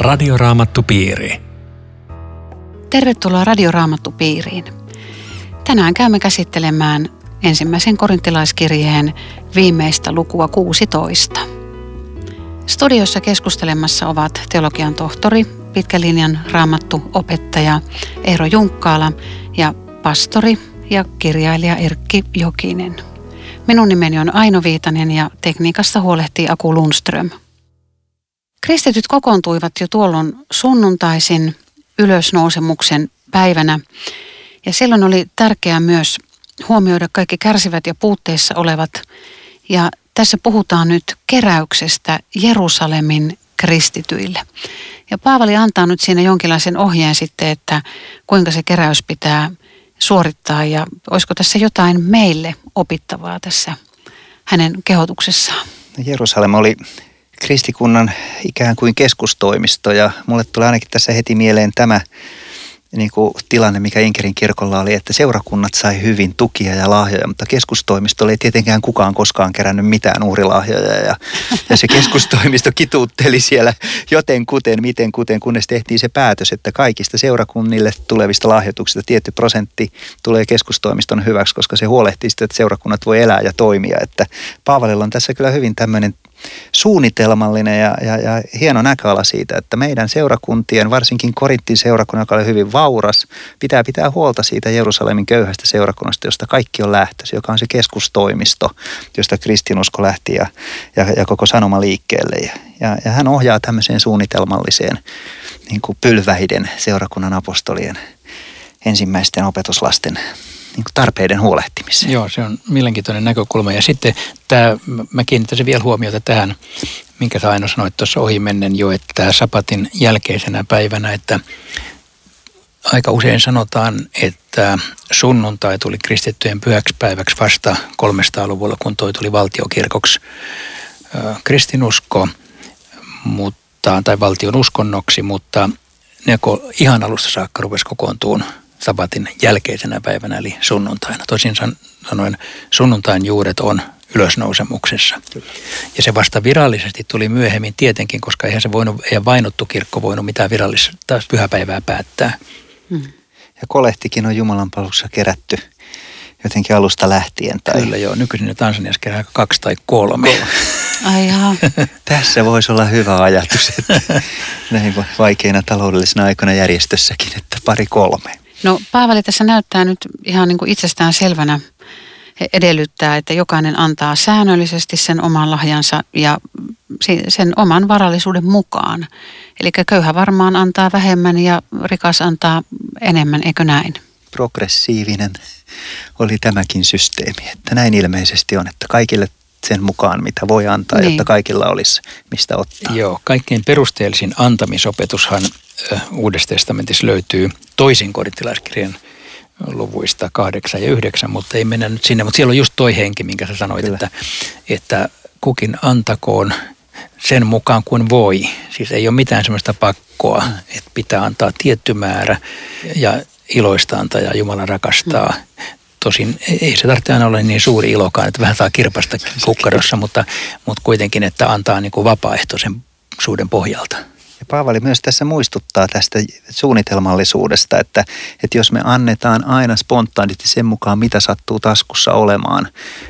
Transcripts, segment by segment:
Radioraamattupiiri. Tervetuloa Radioraamattupiiriin. Tänään käymme käsittelemään ensimmäisen korintilaiskirjeen viimeistä lukua 16. Studiossa keskustelemassa ovat teologian tohtori, pitkälinjan raamattuopettaja Eero Junkkaala ja pastori ja kirjailija Erkki Jokinen. Minun nimeni on Aino Viitanen ja tekniikasta huolehtii Aku Lundström. Kristityt kokoontuivat jo tuolloin sunnuntaisin ylösnousemuksen päivänä ja silloin oli tärkeää myös huomioida kaikki kärsivät ja puutteissa olevat. Ja tässä puhutaan nyt keräyksestä Jerusalemin kristityille. Ja Paavali antaa nyt siinä jonkinlaisen ohjeen sitten, että kuinka se keräys pitää suorittaa ja olisiko tässä jotain meille opittavaa tässä hänen kehotuksessaan. Jerusalem oli kristikunnan ikään kuin keskustoimisto ja mulle tulee ainakin tässä heti mieleen tämä niin kuin tilanne, mikä Inkerin kirkolla oli, että seurakunnat sai hyvin tukia ja lahjoja, mutta keskustoimisto ei tietenkään kukaan koskaan kerännyt mitään uurilahjoja. Ja, ja se keskustoimisto kituutteli siellä joten kuten, miten kuten, kunnes tehtiin se päätös, että kaikista seurakunnille tulevista lahjoituksista tietty prosentti tulee keskustoimiston hyväksi, koska se huolehtii sitä, että seurakunnat voi elää ja toimia. Että Paavalilla on tässä kyllä hyvin tämmöinen suunnitelmallinen ja, ja, ja hieno näköala siitä, että meidän seurakuntien, varsinkin Korintin seurakunnan, joka oli hyvin vauras, pitää pitää huolta siitä Jerusalemin köyhästä seurakunnasta, josta kaikki on lähtöisin, joka on se keskustoimisto, josta kristinusko lähti ja, ja, ja koko sanoma liikkeelle. Ja, ja, ja hän ohjaa tämmöiseen suunnitelmalliseen niin kuin pylvähiden seurakunnan apostolien ensimmäisten opetuslasten niin tarpeiden huolehtimiseen. Joo, se on mielenkiintoinen näkökulma. Ja sitten tämä, mä kiinnittäisin vielä huomiota tähän, minkä sä aina sanoit tuossa ohimennen jo, että sapatin jälkeisenä päivänä, että aika usein sanotaan, että sunnuntai tuli kristittyjen pyhäksi päiväksi vasta 300-luvulla, kun toi tuli valtiokirkoksi kristinusko, mutta, tai valtion uskonnoksi, mutta ne ihan alusta saakka rupesi kokoontuun sabatin jälkeisenä päivänä, eli sunnuntaina. Toisin sanoen sunnuntain juuret on ylösnousemuksessa. Kyllä. Ja se vasta virallisesti tuli myöhemmin tietenkin, koska eihän se voinut, eihän vainottu kirkko voinut mitään virallista pyhäpäivää päättää. Hmm. Ja kolehtikin on Jumalan palveluksessa kerätty jotenkin alusta lähtien. Tai... Kyllä joo, nykyisin Tansaniassa kerää kaksi tai kolme. Ai Tässä voisi olla hyvä ajatus, että näin vaikeina taloudellisina aikoina järjestössäkin, että pari kolme. No Paavali tässä näyttää nyt ihan niin kuin itsestään selvänä edellyttää, että jokainen antaa säännöllisesti sen oman lahjansa ja sen oman varallisuuden mukaan. Eli köyhä varmaan antaa vähemmän ja rikas antaa enemmän, eikö näin? Progressiivinen oli tämäkin systeemi, että näin ilmeisesti on, että kaikille sen mukaan, mitä voi antaa, niin. jotta kaikilla olisi mistä ottaa. Joo, kaikkein perusteellisin antamisopetushan Uudessa testamentissa löytyy toisin korintilaiskirjan luvuista kahdeksan ja yhdeksän, mutta ei mennä nyt sinne. Mutta siellä on just toi henki, minkä sä sanoit, että, että kukin antakoon sen mukaan kuin voi. Siis ei ole mitään sellaista pakkoa, että pitää antaa tietty määrä ja iloista antaa ja Jumala rakastaa. Tosin ei se tarvitse aina olla niin suuri ilokaan, että vähän saa kirpasta kukkarossa, mutta, mutta kuitenkin, että antaa niin kuin vapaaehtoisen suuden pohjalta. Ja Paavali myös tässä muistuttaa tästä suunnitelmallisuudesta, että, että jos me annetaan aina spontaanisti sen mukaan, mitä sattuu taskussa olemaan,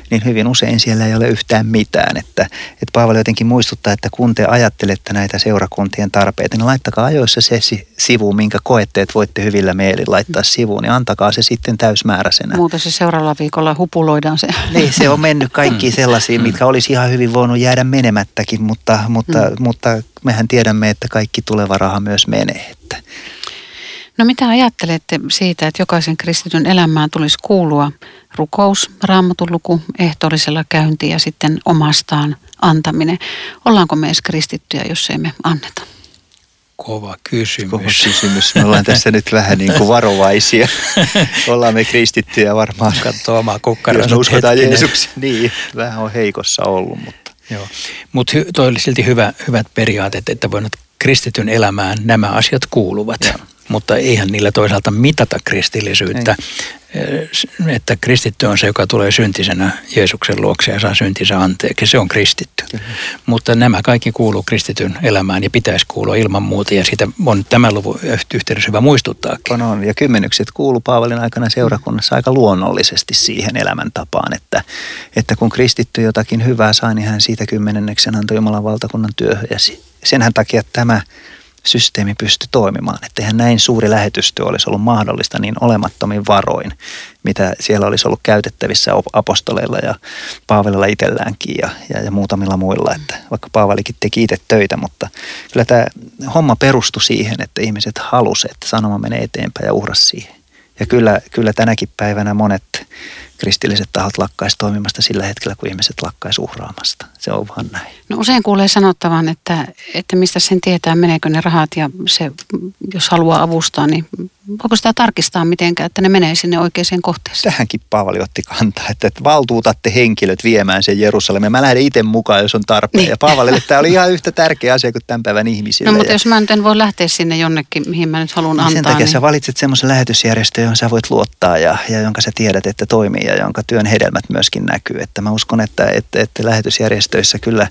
niin hyvin usein siellä ei ole yhtään mitään. Että, että Paavali jotenkin muistuttaa, että kun te ajattelette näitä seurakuntien tarpeita, niin laittakaa ajoissa se sivu, minkä koette, että voitte hyvillä mielin laittaa sivuun, niin antakaa se sitten täysmääräisenä. Muuta se seuraavalla viikolla hupuloidaan se. Niin, se on mennyt kaikki mm. sellaisiin, mitkä olisi ihan hyvin voinut jäädä menemättäkin, mutta, mutta, mm. mutta mehän tiedämme, että kaikki tuleva raha myös menee. Että. No mitä ajattelette siitä, että jokaisen kristityn elämään tulisi kuulua rukous, raamatun luku, ehtoollisella käynti ja sitten omastaan antaminen? Ollaanko me edes kristittyjä, jos ei me anneta? Kova kysymys. Kova kysymys. Me ollaan tässä nyt vähän niin kuin varovaisia. ollaan me kristittyjä varmaan. Katso omaa kukkaraa. Jos uskotaan Jeesuksen, niin vähän on heikossa ollut, mutta. Joo, mutta toi oli silti hyvä, hyvät periaatteet, että voinut kristityn elämään nämä asiat kuuluvat. Joo. Mutta eihän niillä toisaalta mitata kristillisyyttä. Ei. Että kristitty on se, joka tulee syntisenä Jeesuksen luokse ja saa syntinsä anteeksi. Se on kristitty. Kyllä. Mutta nämä kaikki kuuluu kristityn elämään ja pitäisi kuulua ilman muuta. Ja siitä on tämän luvun yhteydessä hyvä muistuttaakin. On, on. Ja kymmenykset kuuluu Paavalin aikana seurakunnassa aika luonnollisesti siihen elämäntapaan, että, että kun kristitty jotakin hyvää sai, niin hän siitä kymmenenneksen antoi Jumalan valtakunnan työhön. Ja senhän takia tämä systeemi pysty toimimaan. Että eihän näin suuri lähetystyö olisi ollut mahdollista niin olemattomin varoin, mitä siellä olisi ollut käytettävissä apostoleilla ja Paavelilla itselläänkin ja, ja, ja muutamilla muilla. Että vaikka Paavalikin teki itse töitä, mutta kyllä tämä homma perustui siihen, että ihmiset halusivat, että sanoma menee eteenpäin ja uhras siihen. Ja kyllä, kyllä tänäkin päivänä monet kristilliset tahot lakkaisi toimimasta sillä hetkellä, kun ihmiset lakkaisi uhraamasta. Se on vaan näin. No usein kuulee sanottavan, että, että mistä sen tietää, meneekö ne rahat ja se, jos haluaa avustaa, niin voiko sitä tarkistaa mitenkään, että ne menee sinne oikeaan kohteeseen? Tähänkin Paavali otti kantaa, että, että valtuutatte henkilöt viemään sen Jerusalemiin. Mä lähden itse mukaan, jos on tarpeen. Niin. Ja Paavalille tämä oli ihan yhtä tärkeä asia kuin tämän päivän ihmisille. No mutta ja... jos mä nyt en voi lähteä sinne jonnekin, mihin mä nyt haluan niin antaa. Sen takia niin... sä valitset semmoisen lähetysjärjestön, johon sä voit luottaa ja, ja jonka sä tiedät, että toimii ja jonka työn hedelmät myöskin näkyy. Että mä uskon, että, että, että lähetysjärjestöissä kyllä,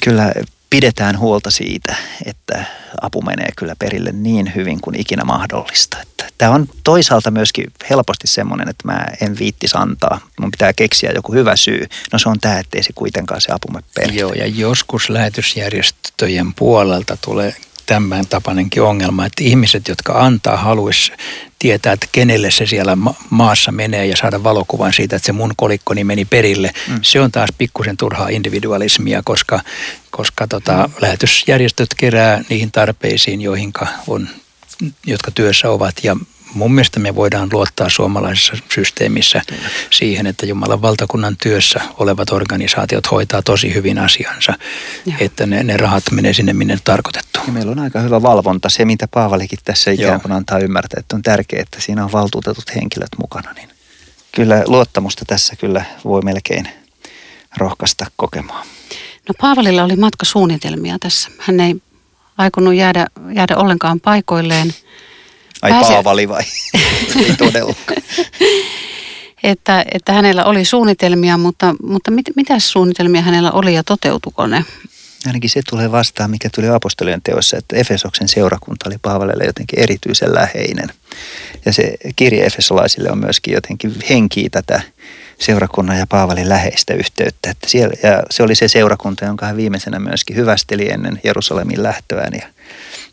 kyllä pidetään huolta siitä, että apu menee kyllä perille niin hyvin kuin ikinä mahdollista. Että tämä on toisaalta myöskin helposti semmoinen, että mä en viittis antaa. Mun pitää keksiä joku hyvä syy. No se on tämä, ettei se kuitenkaan se apu mene perille. Joo, ja joskus lähetysjärjestöjen puolelta tulee tämän tapainenkin ongelma, että ihmiset, jotka antaa, haluaisi tietää, että kenelle se siellä maassa menee ja saada valokuvan siitä, että se mun kolikkoni meni perille. Mm. Se on taas pikkusen turhaa individualismia, koska, koska tota, mm. lähetysjärjestöt kerää niihin tarpeisiin, joihin on, jotka työssä ovat ja mun mielestä me voidaan luottaa suomalaisessa systeemissä siihen, että Jumalan valtakunnan työssä olevat organisaatiot hoitaa tosi hyvin asiansa, ja. että ne, ne rahat menee sinne, minne tarkoitettu. Ja meillä on aika hyvä valvonta. Se, mitä Paavalikin tässä ikään kuin antaa ymmärtää, että on tärkeää, että siinä on valtuutetut henkilöt mukana. Niin kyllä luottamusta tässä kyllä voi melkein rohkaista kokemaan. No Paavalilla oli matkasuunnitelmia tässä. Hän ei aikonut jäädä, jäädä ollenkaan paikoilleen – Ai pääse... Paavali vai? Ei todellakaan. että, että hänellä oli suunnitelmia, mutta, mutta mit, mitä suunnitelmia hänellä oli ja toteutuko ne? Ainakin se tulee vastaan, mikä tuli apostolien teossa, että Efesoksen seurakunta oli Paavalille jotenkin erityisen läheinen. Ja se kirje Efesolaisille on myöskin jotenkin henkii tätä seurakunnan ja Paavalin läheistä yhteyttä. Että siellä, ja se oli se seurakunta, jonka hän viimeisenä myöskin hyvästeli ennen Jerusalemin lähtöään. Ja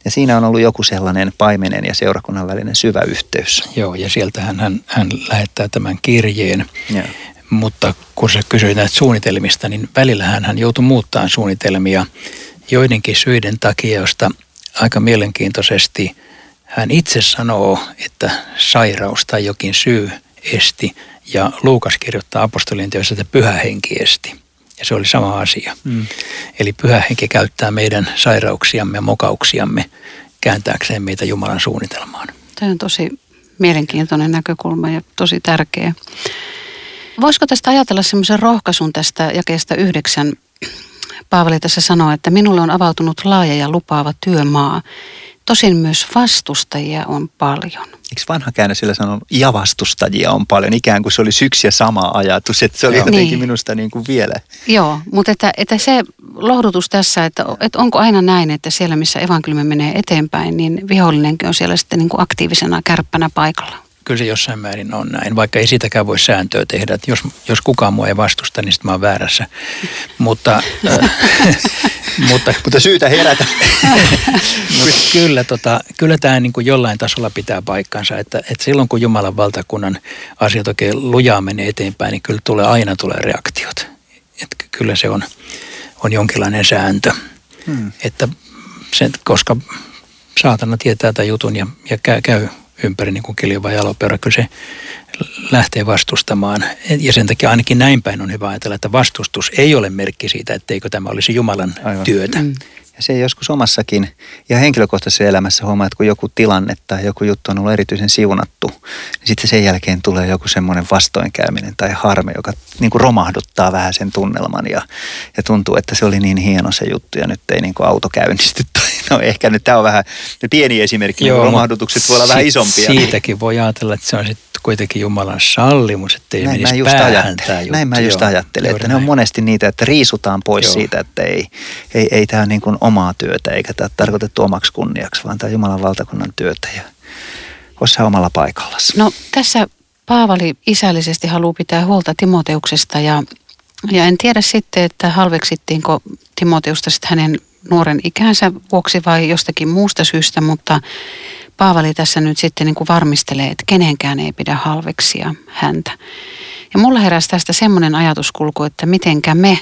ja siinä on ollut joku sellainen paimenen ja seurakunnan välinen syvä yhteys. Joo, ja sieltähän hän, hän lähettää tämän kirjeen. Ja. Mutta kun sä kysyit näistä suunnitelmista, niin välillä hän joutui muuttamaan suunnitelmia joidenkin syiden takia, josta aika mielenkiintoisesti hän itse sanoo, että sairaus tai jokin syy esti. Ja Luukas kirjoittaa apostolien teossa, että pyhä henki esti. Ja se oli sama asia. Mm. Eli pyhä henki käyttää meidän sairauksiamme ja mokauksiamme kääntääkseen meitä Jumalan suunnitelmaan. Tämä on tosi mielenkiintoinen näkökulma ja tosi tärkeä. Voisiko tästä ajatella semmoisen rohkaisun tästä jakeesta yhdeksän? Paavali tässä sanoo, että minulle on avautunut laaja ja lupaava työmaa. Tosin myös vastustajia on paljon. Eikö vanha käännö sillä sanonut, ja vastustajia on paljon, ikään kuin se oli yksi ja sama ajatus, että se oli Joo. jotenkin niin. minusta niin kuin vielä. Joo, mutta että, että se lohdutus tässä, että, että onko aina näin, että siellä missä evankeliumi menee eteenpäin, niin vihollinenkin on siellä sitten niin kuin aktiivisena kärppänä paikalla kyllä se jossain määrin on näin, vaikka ei sitäkään voi sääntöä tehdä. Että jos, jos kukaan mua ei vastusta, niin sitten mä oon väärässä. Mutta, äh, mutta, mutta syytä herätä. mutta kyllä, tota, kyllä tämä niin kuin jollain tasolla pitää paikkansa, että, että silloin kun Jumalan valtakunnan asiat oikein lujaa menee eteenpäin, niin kyllä tulee, aina tulee reaktiot. Että kyllä se on, on jonkinlainen sääntö. Hmm. Että sen, koska saatana tietää tämän jutun ja, ja käy, käy ympäri niin kuin kiljuva jalopeura, kyllä se lähtee vastustamaan. Ja sen takia ainakin näin päin on hyvä ajatella, että vastustus ei ole merkki siitä, etteikö tämä olisi Jumalan Aivan. työtä. Mm. Ja se joskus omassakin ja henkilökohtaisessa elämässä huomaa, että kun joku tilanne tai joku juttu on ollut erityisen siunattu, niin sitten sen jälkeen tulee joku semmoinen vastoinkäyminen tai harme, joka niin kuin romahduttaa vähän sen tunnelman ja, ja tuntuu, että se oli niin hieno se juttu ja nyt ei niin kuin auto käynnisty tai No ehkä nyt tämä on vähän pieni esimerkki, Joo, romahdutukset voi olla vähän isompia. Siitäkin voi ajatella, että se on sitten kuitenkin Jumalan sallimus, että ei Näin mä just ajattelen, Näin mä just ajattelen, että näin. ne on monesti niitä, että riisutaan pois Joo. siitä, että ei, ei, ei tämä ole niin kuin omaa työtä eikä tämä tarkoitettu omaksi kunniaksi, vaan tämä Jumalan valtakunnan työtä ja olisi omalla paikallasi. No tässä Paavali isällisesti haluaa pitää huolta Timoteuksesta ja, ja en tiedä sitten, että halveksittiinko Timoteusta sitten hänen nuoren ikänsä vuoksi vai jostakin muusta syystä, mutta Paavali tässä nyt sitten niin kuin varmistelee, että kenenkään ei pidä halveksia häntä. Ja mulla heräsi tästä semmoinen ajatuskulku, että mitenkä me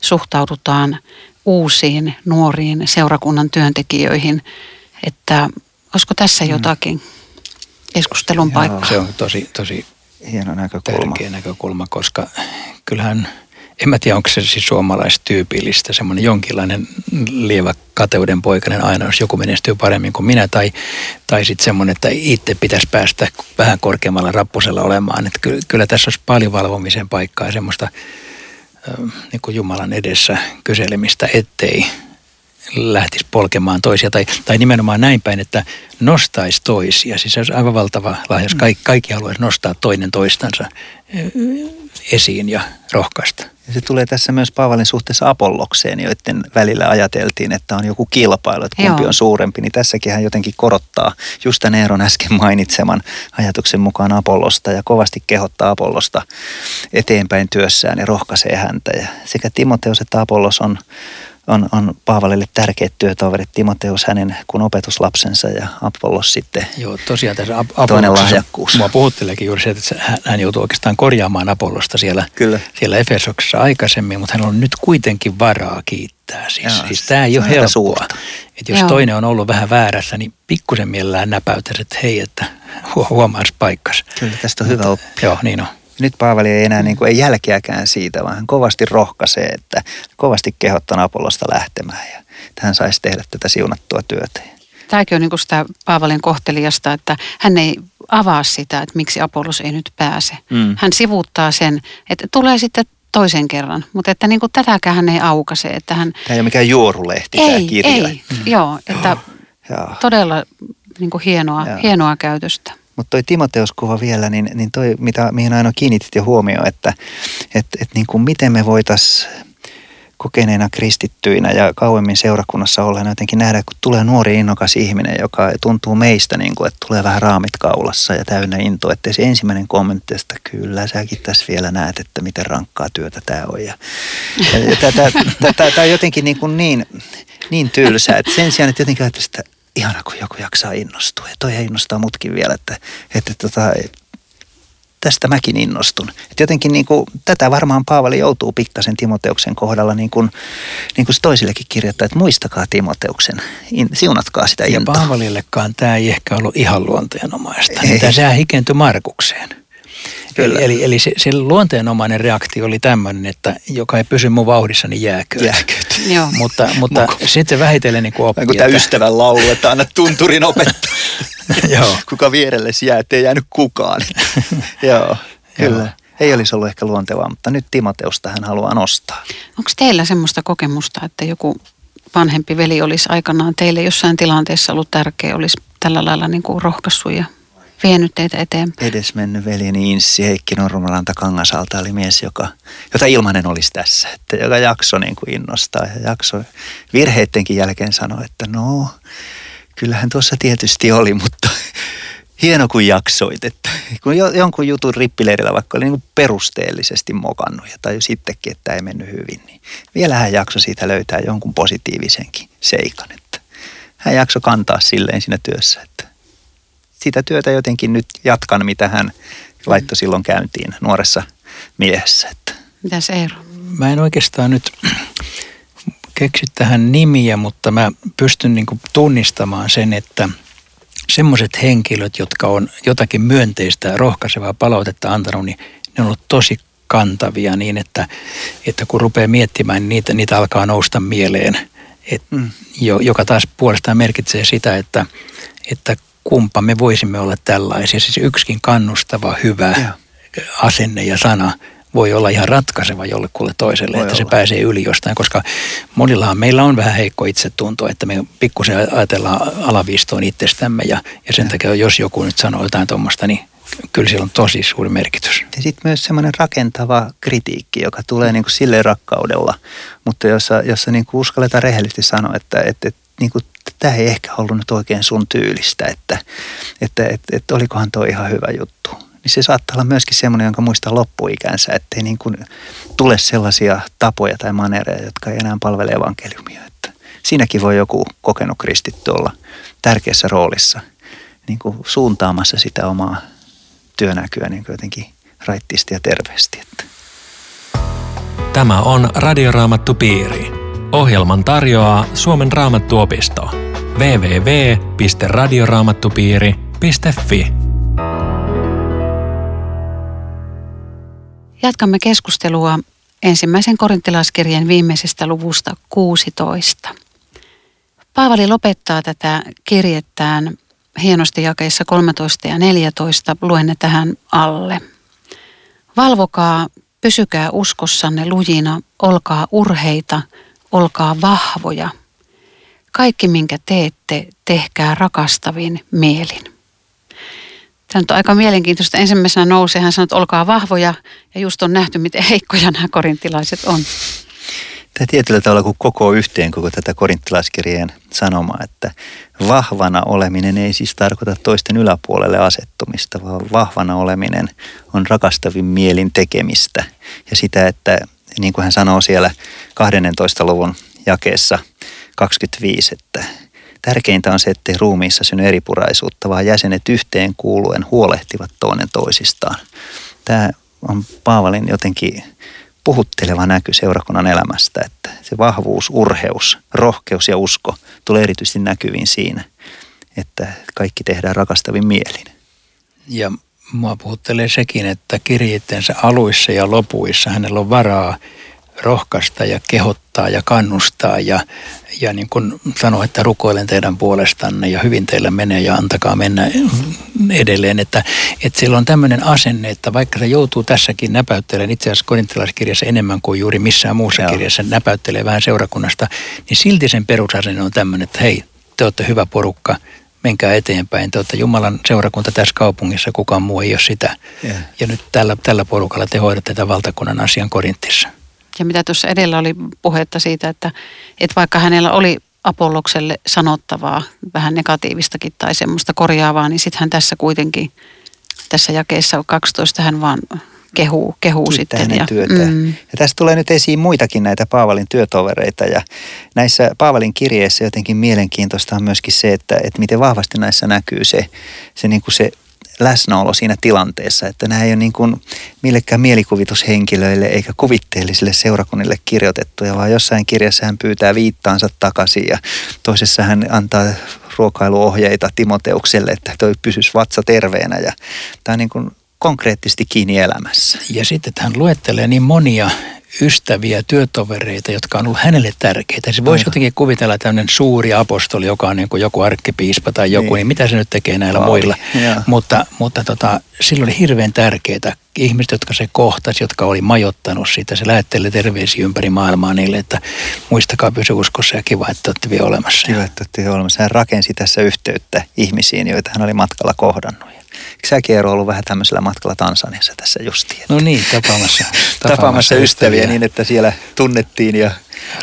suhtaudutaan uusiin nuoriin seurakunnan työntekijöihin, että olisiko tässä mm. jotakin keskustelun paikkaa? Se on tosi, tosi hieno näkökulma. tärkeä näkökulma, koska kyllähän en mä tiedä, onko se siis suomalaistyypillistä, semmoinen jonkinlainen lievä kateuden poikainen aina, jos joku menestyy paremmin kuin minä, tai, tai sitten semmoinen, että itse pitäisi päästä vähän korkeammalla rappusella olemaan. Että kyllä, kyllä tässä olisi paljon valvomisen paikkaa ja semmoista niin kuin Jumalan edessä kyselemistä, ettei lähtisi polkemaan toisia. Tai, tai nimenomaan näin päin, että nostaisi toisia. Siis se olisi aivan valtava lahja, jos kaikki, kaikki haluaisi nostaa toinen toistansa esiin ja rohkaista. Ja se tulee tässä myös Paavalin suhteessa Apollokseen, joiden välillä ajateltiin, että on joku kilpailu, että kumpi Joo. on suurempi. Niin tässäkin hän jotenkin korottaa just tämän Eeron äsken mainitseman ajatuksen mukaan Apollosta ja kovasti kehottaa Apollosta eteenpäin työssään ja rohkaisee häntä. Ja sekä Timoteus että Apollos on on, on Paavalille tärkeät työtoverit, Timoteus hänen kuin opetuslapsensa ja Apollos sitten Joo, tosiaan tässä Ap- toinen lahjakkuus. Mua puhutteleekin juuri se, että hän joutui oikeastaan korjaamaan Apollosta siellä, Kyllä. siellä Efesoksessa aikaisemmin, mutta hän on nyt kuitenkin varaa kiittää. Siis, Jaa, siis tämä ei ole helppoa. Että jos Joo. toinen on ollut vähän väärässä, niin pikkusen mielellään näpäytäisi, että hei, että huomaisi paikkas. Kyllä, tästä on hyvä oppia. Joo, niin on. Nyt Paavali ei enää niin kuin, ei jälkeäkään siitä, vaan hän kovasti rohkaisee, että kovasti kehottaa Apollosta lähtemään ja että hän saisi tehdä tätä siunattua työtä. Tämäkin on niin kuin sitä Paavalin kohtelijasta, että hän ei avaa sitä, että miksi Apollos ei nyt pääse. Mm. Hän sivuuttaa sen, että tulee sitten toisen kerran, mutta että niin kuin tätäkään hän ei aukase. Että hän... Tämä ei ole mikään juorulehti ei, tämä kirja. Ei, mm. joo, että oh, todella niin kuin hienoa, hienoa käytöstä. Mutta toi Timoteuskuva vielä, niin, niin toi, mitä, mihin aina kiinnitit jo huomioon, että et, et niin kuin miten me voitaisiin kokeneena kristittyinä ja kauemmin seurakunnassa olleena jotenkin nähdä, kun tulee nuori innokas ihminen, joka tuntuu meistä, niin kuin, että tulee vähän raamit kaulassa ja täynnä intoa, että se ensimmäinen kommentti, että kyllä säkin tässä vielä näet, että miten rankkaa työtä tämä on. Ja, tämä on jotenkin niin, kuin niin, niin tylsää, että sen sijaan, että jotenkin ajattelisi, että ihana kun joku jaksaa innostua. Ja toi innostaa mutkin vielä, että, että tota, tästä mäkin innostun. Et jotenkin niin kuin, tätä varmaan Paavali joutuu pikkasen Timoteuksen kohdalla niin kuin, niin kuin toisillekin kirjoittaa, että muistakaa Timoteuksen, in, siunatkaa sitä intoa. Ja Paavalillekaan tämä ei ehkä ollut ihan luonteenomaista. Tämä sehän hikentyi Markukseen. Kyllä. Eli, eli se, se luonteenomainen reaktio oli tämmöinen, että joka ei pysy mun vauhdissa, niin jääköön. Jääköt. Joo. Mutta, mutta sitten vähitellen niin oppii. Niin kuin tämä ystävän laulu, että anna tunturin opettaa. Joo. Kuka vierellesi jää, ettei jäänyt kukaan. Joo, kyllä. Joo. Ei olisi ollut ehkä luontevaa, mutta nyt Timoteusta hän haluaa nostaa. Onko teillä semmoista kokemusta, että joku vanhempi veli olisi aikanaan teille jossain tilanteessa ollut tärkeä, olisi tällä lailla niin kuin rohkaissut ja vienyt teitä eteenpäin? Edesmennyt veljeni Inssi Heikki Normalanta Kangasalta oli mies, joka, jota ilmanen olisi tässä, että joka jakso niin kuin innostaa ja jakso virheittenkin jälkeen sanoi, että no, kyllähän tuossa tietysti oli, mutta hieno kun jaksoit, että kun jonkun jutun rippileirillä vaikka oli niin perusteellisesti mokannut ja tai sittenkin, että ei mennyt hyvin, niin vielä hän jakso siitä löytää jonkun positiivisenkin seikan, että hän jakso kantaa silleen siinä työssä, että sitä työtä jotenkin nyt jatkan, mitä hän laittoi silloin käyntiin nuoressa miehessä. Että. Mitäs Eero? Mä en oikeastaan nyt keksi tähän nimiä, mutta mä pystyn niin kuin tunnistamaan sen, että semmoiset henkilöt, jotka on jotakin myönteistä rohkaisevaa palautetta antanut, niin ne on ollut tosi kantavia niin, että, että kun rupeaa miettimään, niin niitä, niitä alkaa nousta mieleen. Et, mm. jo, joka taas puolestaan merkitsee sitä, että, että kumpa me voisimme olla tällaisia. Siis yksikin kannustava, hyvä ja. asenne ja sana voi olla ihan ratkaiseva jollekulle toiselle, Voi että se olla. pääsee yli jostain, koska monillahan meillä on vähän heikko itsetunto, että me pikkusen ajatellaan alaviistoon itsestämme ja, ja sen takia jos joku nyt sanoo jotain tuommoista, niin kyllä sillä on tosi suuri merkitys. Ja sitten myös semmoinen rakentava kritiikki, joka tulee niin kuin silleen rakkaudella, mutta jossa, jossa niin kuin uskalletaan rehellisesti sanoa, että, että, että niin kuin, tämä ei ehkä ollut nyt oikein sun tyylistä, että, että, että, että olikohan toi ihan hyvä juttu. Niin se saattaa olla myöskin semmoinen, jonka muistaa loppuikänsä, ettei niin kuin tule sellaisia tapoja tai manereja, jotka ei enää palvele evankeliumia. Että siinäkin voi joku kokenut kristitty olla tärkeässä roolissa niin kuin suuntaamassa sitä omaa työnäkyä niin jotenkin raittisti ja terveesti. Että. Tämä on Radioraamattu Piiri. Ohjelman tarjoaa Suomen raamattuopisto. www.radioraamattupiiri.fi Jatkamme keskustelua ensimmäisen korintilaiskirjeen viimeisestä luvusta 16. Paavali lopettaa tätä kirjettään hienosti jakeissa 13 ja 14. Luen ne tähän alle. Valvokaa, pysykää uskossanne lujina, olkaa urheita, olkaa vahvoja. Kaikki, minkä teette, tehkää rakastavin mielin. Tämä on aika mielenkiintoista. Ensimmäisenä nousee, hän sanoo, että olkaa vahvoja, ja just on nähty, miten heikkoja nämä korintilaiset on. Tämä tietyllä tavalla kun koko yhteen koko tätä korinttilaiskirjeen sanomaa, että vahvana oleminen ei siis tarkoita toisten yläpuolelle asettumista, vaan vahvana oleminen on rakastavin mielin tekemistä. Ja sitä, että niin kuin hän sanoo siellä 12. luvun jakeessa 25, että tärkeintä on se, ettei ruumiissa synny eripuraisuutta, vaan jäsenet yhteen kuuluen huolehtivat toinen toisistaan. Tämä on Paavalin jotenkin puhutteleva näky seurakunnan elämästä, että se vahvuus, urheus, rohkeus ja usko tulee erityisesti näkyviin siinä, että kaikki tehdään rakastavin mielin. Ja mua puhuttelee sekin, että kirjeitteensä aluissa ja lopuissa hänellä on varaa rohkaista ja kehottaa ja kannustaa ja, ja niin kuin sanoa, että rukoilen teidän puolestanne ja hyvin teillä menee ja antakaa mennä edelleen. Että, että sillä on tämmöinen asenne, että vaikka se joutuu tässäkin näpäyttelemään itse asiassa korintilaiskirjassa enemmän kuin juuri missään muussa Joo. kirjassa näpäyttelee vähän seurakunnasta, niin silti sen perusasenne on tämmöinen, että hei, te olette hyvä porukka, menkää eteenpäin. Te olette Jumalan seurakunta tässä kaupungissa, kukaan muu ei ole sitä. Yeah. Ja nyt tällä, tällä porukalla te hoidatte tätä valtakunnan asian Korintissa. Ja mitä tuossa edellä oli puhetta siitä, että, että vaikka hänellä oli Apollokselle sanottavaa, vähän negatiivistakin tai semmoista korjaavaa, niin sitten hän tässä kuitenkin, tässä jakeessa 12 hän vaan kehuu, kehuu sitten. hänen työtään. mm, Ja tässä tulee nyt esiin muitakin näitä Paavalin työtovereita ja näissä Paavalin kirjeissä jotenkin mielenkiintoista on myöskin se, että, että miten vahvasti näissä näkyy se, se, niin kuin se läsnäolo siinä tilanteessa, että nämä ei ole niin kuin millekään mielikuvitushenkilöille eikä kuvitteellisille seurakunnille kirjoitettuja, vaan jossain kirjassa hän pyytää viittaansa takaisin ja toisessa hän antaa ruokailuohjeita Timoteukselle, että toi pysyisi vatsa terveenä ja tämä on niin kuin konkreettisesti kiinni elämässä. Ja sitten hän luettelee niin monia ystäviä, työtovereita, jotka on ollut hänelle tärkeitä. Se voisi jotenkin kuvitella tämmöinen suuri apostoli, joka on niin kuin joku arkkipiispa tai joku, niin, Niin. mitä se nyt tekee näillä Paavi, muilla. joo. Mutta, mutta tota, silloin oli hirveän tärkeää. Ihmiset, jotka se kohtasi, jotka oli majottanut sitä, se lähettelee terveisiä ympäri maailmaa niille, että muistakaa pysyä uskossa ja kiva, että olette vielä olemassa. Kiva, että olette olemassa. Hän rakensi tässä yhteyttä ihmisiin, joita hän oli matkalla kohdannut. Säkin Eero ollut vähän tämmöisellä matkalla Tansaniassa tässä justiin? että No niin, tapaamassa, Tapaamassa ystäviä niin, että siellä tunnettiin ja,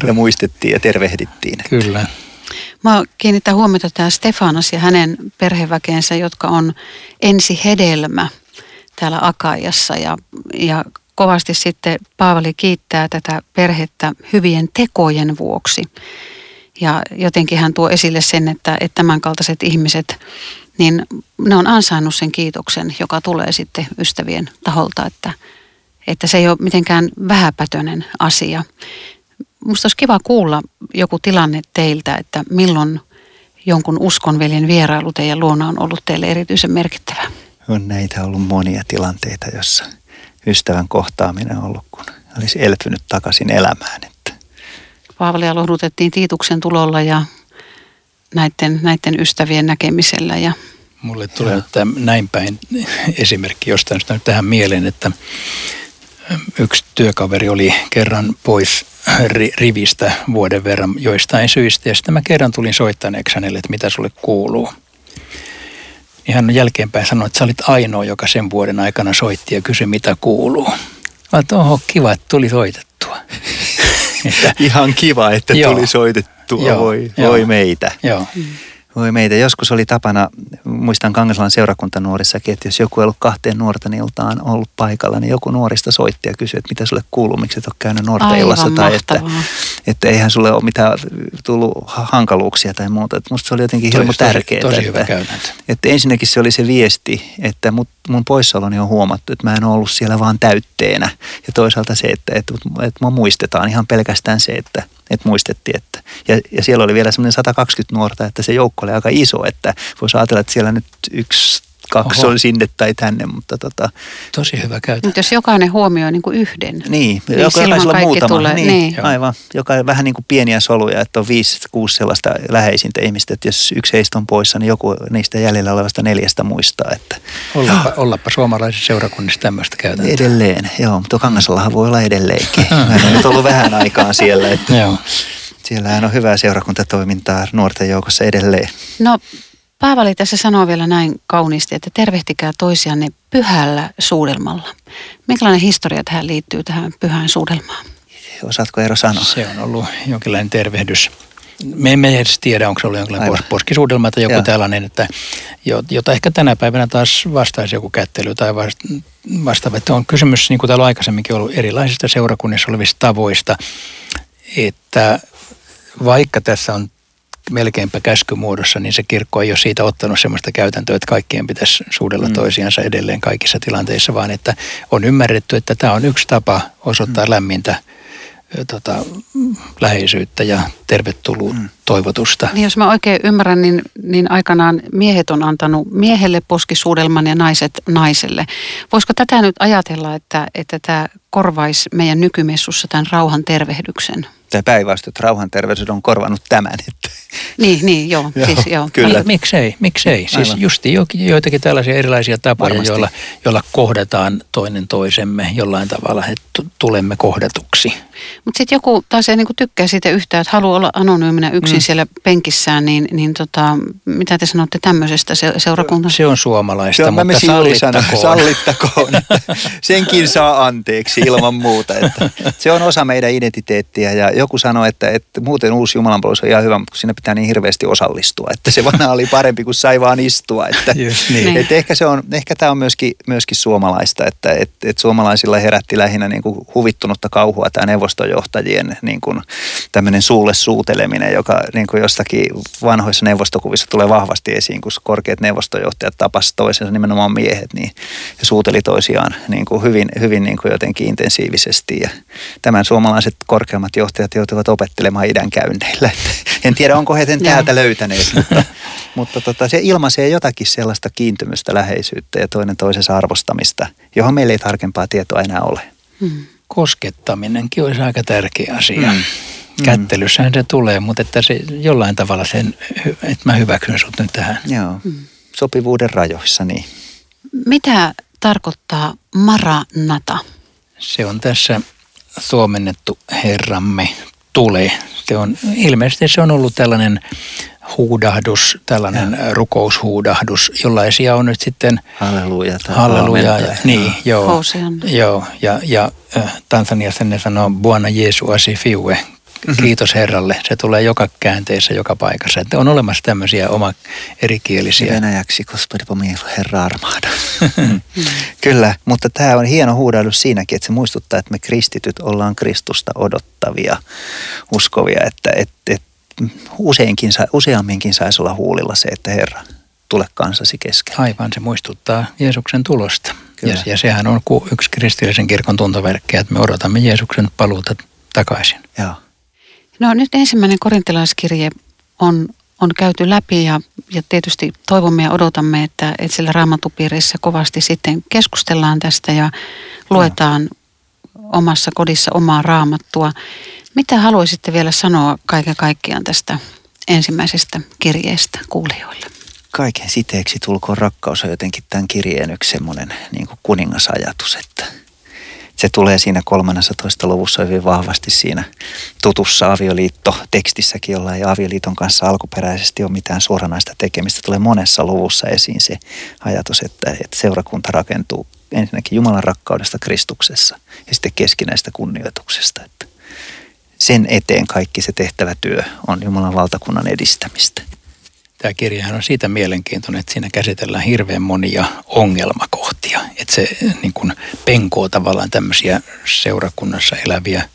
ja muistettiin ja tervehdittiin. Kyllä. Mä kiinnitän huomiota tämä Stefanas ja hänen perheväkeensä, jotka on ensi hedelmä täällä Akajassa. Ja, ja kovasti sitten Paavali kiittää tätä perhettä hyvien tekojen vuoksi. Ja jotenkin hän tuo esille sen, että, että tämänkaltaiset ihmiset, niin ne on ansainnut sen kiitoksen, joka tulee sitten ystävien taholta, että, että se ei ole mitenkään vähäpätöinen asia. Musta olisi kiva kuulla joku tilanne teiltä, että milloin jonkun uskonveljen vierailu teidän luona on ollut teille erityisen merkittävä. On näitä ollut monia tilanteita, jossa ystävän kohtaaminen on ollut, kun olisi elpynyt takaisin elämään. Että Paavalia lohdutettiin Tiituksen tulolla ja näiden, näiden ystävien näkemisellä ja Mulle tulee täm- näin päin esimerkki jostain syystä nyt tähän mieleen, että yksi työkaveri oli kerran pois rivistä vuoden verran joistain syistä. Ja sitten mä kerran tulin soittaneeksi hänelle, että mitä sulle kuuluu. Niin hän jälkeenpäin sanoi, että sä olit ainoa, joka sen vuoden aikana soitti ja kysyi, mitä kuuluu. Mä oho, kiva, että tuli soitettua. Ihan kiva, että tuli soitettua, joo, voi, joo, voi meitä. Joo. Voi meitä. Joskus oli tapana, muistan Kangasalan seurakuntanuorissakin, että jos joku ei ollut kahteen nuorten iltaan ollut paikalla, niin joku nuorista soitti ja kysyi, että mitä sulle kuuluu, miksi et ole käynyt nuorten illassa. Tai että, että eihän sulle ole mitään tullut hankaluuksia tai muuta. Että musta se oli jotenkin hirmu tärkeää. Tosi että, hyvä käytäntö. Että ensinnäkin se oli se viesti, että mut, mun poissaoloni on huomattu, että mä en ole ollut siellä vaan täytteenä. Ja toisaalta se, että, että, että mua muistetaan ihan pelkästään se, että että muistettiin, että ja, ja siellä oli vielä semmoinen 120 nuorta, että se joukko oli aika iso, että voisi ajatella, että siellä nyt yksi kaksi Oho. on sinne tai tänne, mutta tota... Tosi hyvä käytä. Mutta jos jokainen huomioi niin kuin yhden, niin, niin jokaisella muutama. Tulee. Niin, niin. Aivan, joka vähän niin kuin pieniä soluja, että on viisi, kuusi sellaista läheisintä ihmistä, että jos yksi heistä on poissa, niin joku niistä jäljellä olevasta neljästä muistaa, että... Ollapa, ollapa suomalaisissa seurakunnissa tämmöistä käytäntöä. Edelleen, joo, mutta Kangasallahan voi olla edelleenkin. Mä en nyt ollut vähän aikaan siellä, että... joo. Siellähän on hyvää seurakuntatoimintaa nuorten joukossa edelleen. No Paavali tässä sanoo vielä näin kauniisti, että tervehtikää toisianne pyhällä suudelmalla. Minkälainen historia tähän liittyy, tähän pyhään suudelmaan? Osaatko Eero sanoa? Se on ollut jonkinlainen tervehdys. Me emme edes tiedä, onko se ollut jonkinlainen Aivan. poskisuudelma tai joku Joo. tällainen, että, jota ehkä tänä päivänä taas vastaisi joku kättely tai vastaava. Että on kysymys, niin kuin täällä on aikaisemminkin ollut, erilaisista seurakunnissa olevista tavoista, että vaikka tässä on melkeinpä käskymuodossa, niin se kirkko ei ole siitä ottanut sellaista käytäntöä, että kaikkien pitäisi suudella mm. toisiansa edelleen kaikissa tilanteissa, vaan että on ymmärretty, että tämä on yksi tapa osoittaa mm. lämmintä tota, läheisyyttä ja tervetullut mm. toivotusta. Niin jos mä oikein ymmärrän, niin, niin aikanaan miehet on antanut miehelle poskisuudelman ja naiset naiselle. Voisiko tätä nyt ajatella, että, että tämä korvaisi meidän nykymessussa tämän rauhan tervehdyksen? Tämä päinvastoin, että rauhanterveys on korvannut tämän. Että. Niin, niin joo. joo, siis, joo. Kyllä. Niin, miksei, miksei. Siis justi joitakin tällaisia erilaisia tapoja, joilla, joilla kohdataan toinen toisemme jollain tavalla, että tulemme kohdatuksi. Mutta sitten joku taas ei niinku tykkää siitä yhtään, että haluaa olla anonyyminä yksin mm. siellä penkissään, niin, niin tota, mitä te sanotte tämmöisestä se, seurakunnasta? Se on suomalaista, Joo, mutta sallittakoon. sallittakoon senkin saa anteeksi ilman muuta. Että se on osa meidän identiteettiä ja joku sanoi, että, että muuten uusi jumalanpalvelus on ihan hyvä, mutta siinä pitää niin hirveästi osallistua, että se vanha oli parempi kuin sai vaan istua. Että, niin. että ehkä, se on, ehkä tämä on myöskin, myöskin suomalaista, että, että, että suomalaisilla herätti lähinnä niin kuin huvittunutta kauhua tämä neuvostojohtajien niin kuin tämmöinen suulle suuteleminen, joka niin kuin jostakin vanhoissa neuvostokuvissa tulee vahvasti esiin, kun korkeat neuvostojohtajat tapasivat toisensa nimenomaan miehet niin, ja suuteli toisiaan niin kuin hyvin, hyvin niin kuin jotenkin intensiivisesti. Ja tämän suomalaiset korkeammat johtajat joutuvat opettelemaan idän käynneillä. En tiedä, onko he sen täältä löytäneet, mutta, mutta tota, se ilmaisee jotakin sellaista kiintymystä, läheisyyttä ja toinen toisessa arvostamista, johon meillä ei tarkempaa tietoa enää ole. Hmm. Koskettaminenkin olisi aika tärkeä asia. Hmm. Kättelyssähän se tulee, mutta että se jollain tavalla sen, että mä hyväksyn sut nyt tähän. Joo, hmm. sopivuuden rajoissa, niin. Mitä tarkoittaa maranata? Se on tässä suomennettu Herramme tule. Se on, ilmeisesti se on ollut tällainen huudahdus, tällainen ja. rukoushuudahdus, jollaisia on nyt sitten... Halleluja. Halleluja, ja, niin, joo, joo, ja, ja äh, Tansaniassa ne sanoo Buona Jeesu asi fiue. Kiitos Herralle. Se tulee joka käänteessä, joka paikassa. Että on olemassa tämmöisiä oma erikielisiä. Venäjäksi, Gospodi Herra armaada. Kyllä, mutta tämä on hieno huudailus siinäkin, että se muistuttaa, että me kristityt ollaan Kristusta odottavia, uskovia, että et, et, useinkin, useamminkin saisi olla huulilla se, että Herra, tule kansasi kesken. Aivan, se muistuttaa Jeesuksen tulosta. Ja, ja sehän on yksi kristillisen kirkon tuntoverkki, että me odotamme Jeesuksen paluuta takaisin. Joo. No nyt ensimmäinen korintilaiskirje on, on käyty läpi ja, ja tietysti toivomme ja odotamme, että, että siellä raamatupiirissä kovasti sitten keskustellaan tästä ja luetaan omassa kodissa omaa raamattua. Mitä haluaisitte vielä sanoa kaiken kaikkiaan tästä ensimmäisestä kirjeestä kuulijoille? Kaiken siteeksi tulkoon rakkaus on jotenkin tämän kirjeen yksi semmoinen niin kuningasajatus, että Se tulee siinä 13. luvussa hyvin vahvasti siinä tutussa avioliitto-tekstissäkin, jolla ei avioliiton kanssa alkuperäisesti ole mitään suoranaista tekemistä. Tulee monessa luvussa esiin se ajatus, että, että seurakunta rakentuu ensinnäkin Jumalan rakkaudesta Kristuksessa ja sitten keskinäistä kunnioituksesta. Että sen eteen kaikki se tehtävä työ on Jumalan valtakunnan edistämistä. Tämä kirjahan on siitä mielenkiintoinen, että siinä käsitellään hirveän monia ongelmakohtia. Että se niin kuin penkoo tavallaan tämmöisiä seurakunnassa eläviä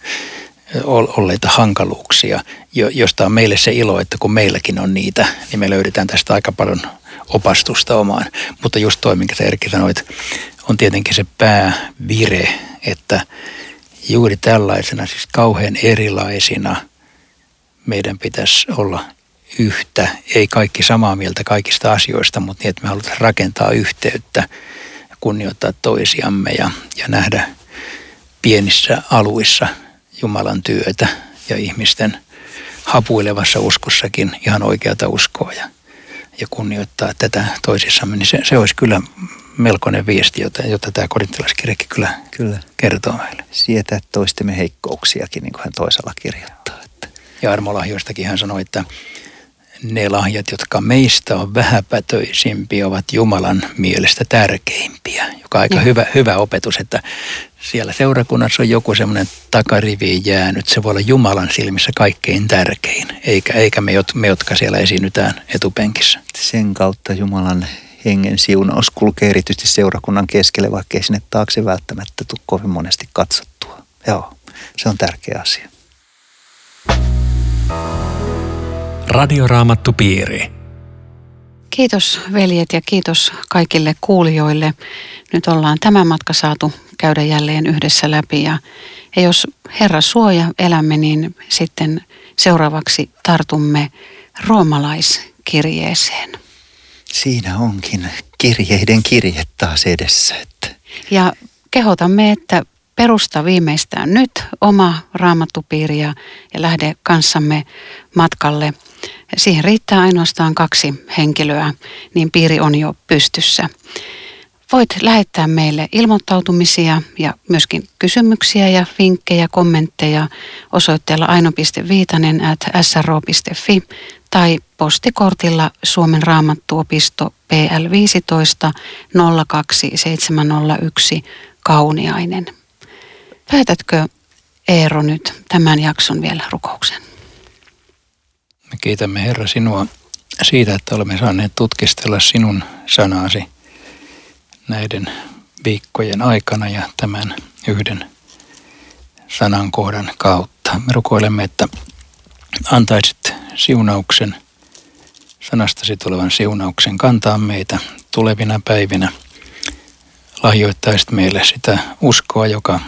olleita hankaluuksia, josta on meille se ilo, että kun meilläkin on niitä, niin me löydetään tästä aika paljon opastusta omaan. Mutta just toi, minkä sä Erkki sanoit, on tietenkin se päävire, että juuri tällaisena, siis kauhean erilaisina, meidän pitäisi olla yhtä, ei kaikki samaa mieltä kaikista asioista, mutta niin, että me halutaan rakentaa yhteyttä, kunnioittaa toisiamme ja, ja nähdä pienissä aluissa Jumalan työtä ja ihmisten hapuilevassa uskossakin ihan oikeata uskoa ja, ja kunnioittaa tätä toisissamme, niin se, se olisi kyllä melkoinen viesti, jota, jota tämä korintilaiskirjakin kyllä, kyllä kertoo meille. Sietää toistemme heikkouksiakin, niin kuin hän toisella kirjoittaa. Että. Ja armolahjoistakin hän sanoi, että ne lahjat, jotka meistä on vähäpätöisimpiä, ovat Jumalan mielestä tärkeimpiä, joka on aika hyvä, hyvä opetus, että siellä seurakunnassa on joku semmoinen takariviin jäänyt. Se voi olla Jumalan silmissä kaikkein tärkein, eikä, eikä me, me, jotka siellä esiinnytään etupenkissä. Sen kautta Jumalan hengen siunaus kulkee erityisesti seurakunnan keskelle, vaikka ei sinne taakse välttämättä tule kovin monesti katsottua. Joo, se on tärkeä asia. Radioraamattupiiri. Kiitos veljet ja kiitos kaikille kuulijoille. Nyt ollaan tämä matka saatu käydä jälleen yhdessä läpi ja, ja jos Herra suoja elämme, niin sitten seuraavaksi tartumme roomalaiskirjeeseen. Siinä onkin kirjeiden kirje taas edessä. Että. Ja kehotamme, että perusta viimeistään nyt oma raamattupiiri ja, ja lähde kanssamme matkalle. Siihen riittää ainoastaan kaksi henkilöä, niin piiri on jo pystyssä. Voit lähettää meille ilmoittautumisia ja myöskin kysymyksiä ja vinkkejä, kommentteja osoitteella aino.viitanen at sro.fi tai postikortilla Suomen raamattuopisto PL 15 02701 Kauniainen. Päätätkö Eero nyt tämän jakson vielä rukouksen? Me kiitämme Herra sinua siitä, että olemme saaneet tutkistella sinun sanasi näiden viikkojen aikana ja tämän yhden sanankohdan kautta. Me rukoilemme, että antaisit siunauksen, sanastasi tulevan siunauksen kantaa meitä tulevina päivinä. Lahjoittaisit meille sitä uskoa, joka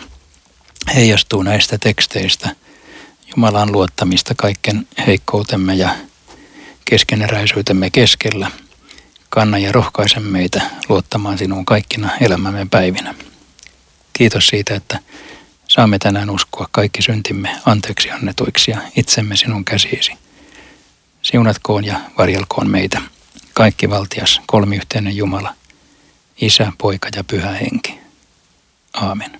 heijastuu näistä teksteistä, Jumalan luottamista kaiken heikkoutemme ja keskeneräisyytemme keskellä. Kanna ja rohkaise meitä luottamaan sinuun kaikkina elämämme päivinä. Kiitos siitä, että saamme tänään uskoa kaikki syntimme anteeksi annetuiksi ja itsemme sinun käsiisi. Siunatkoon ja varjelkoon meitä, kaikki valtias, kolmiyhteinen Jumala, Isä, Poika ja Pyhä Henki. Aamen.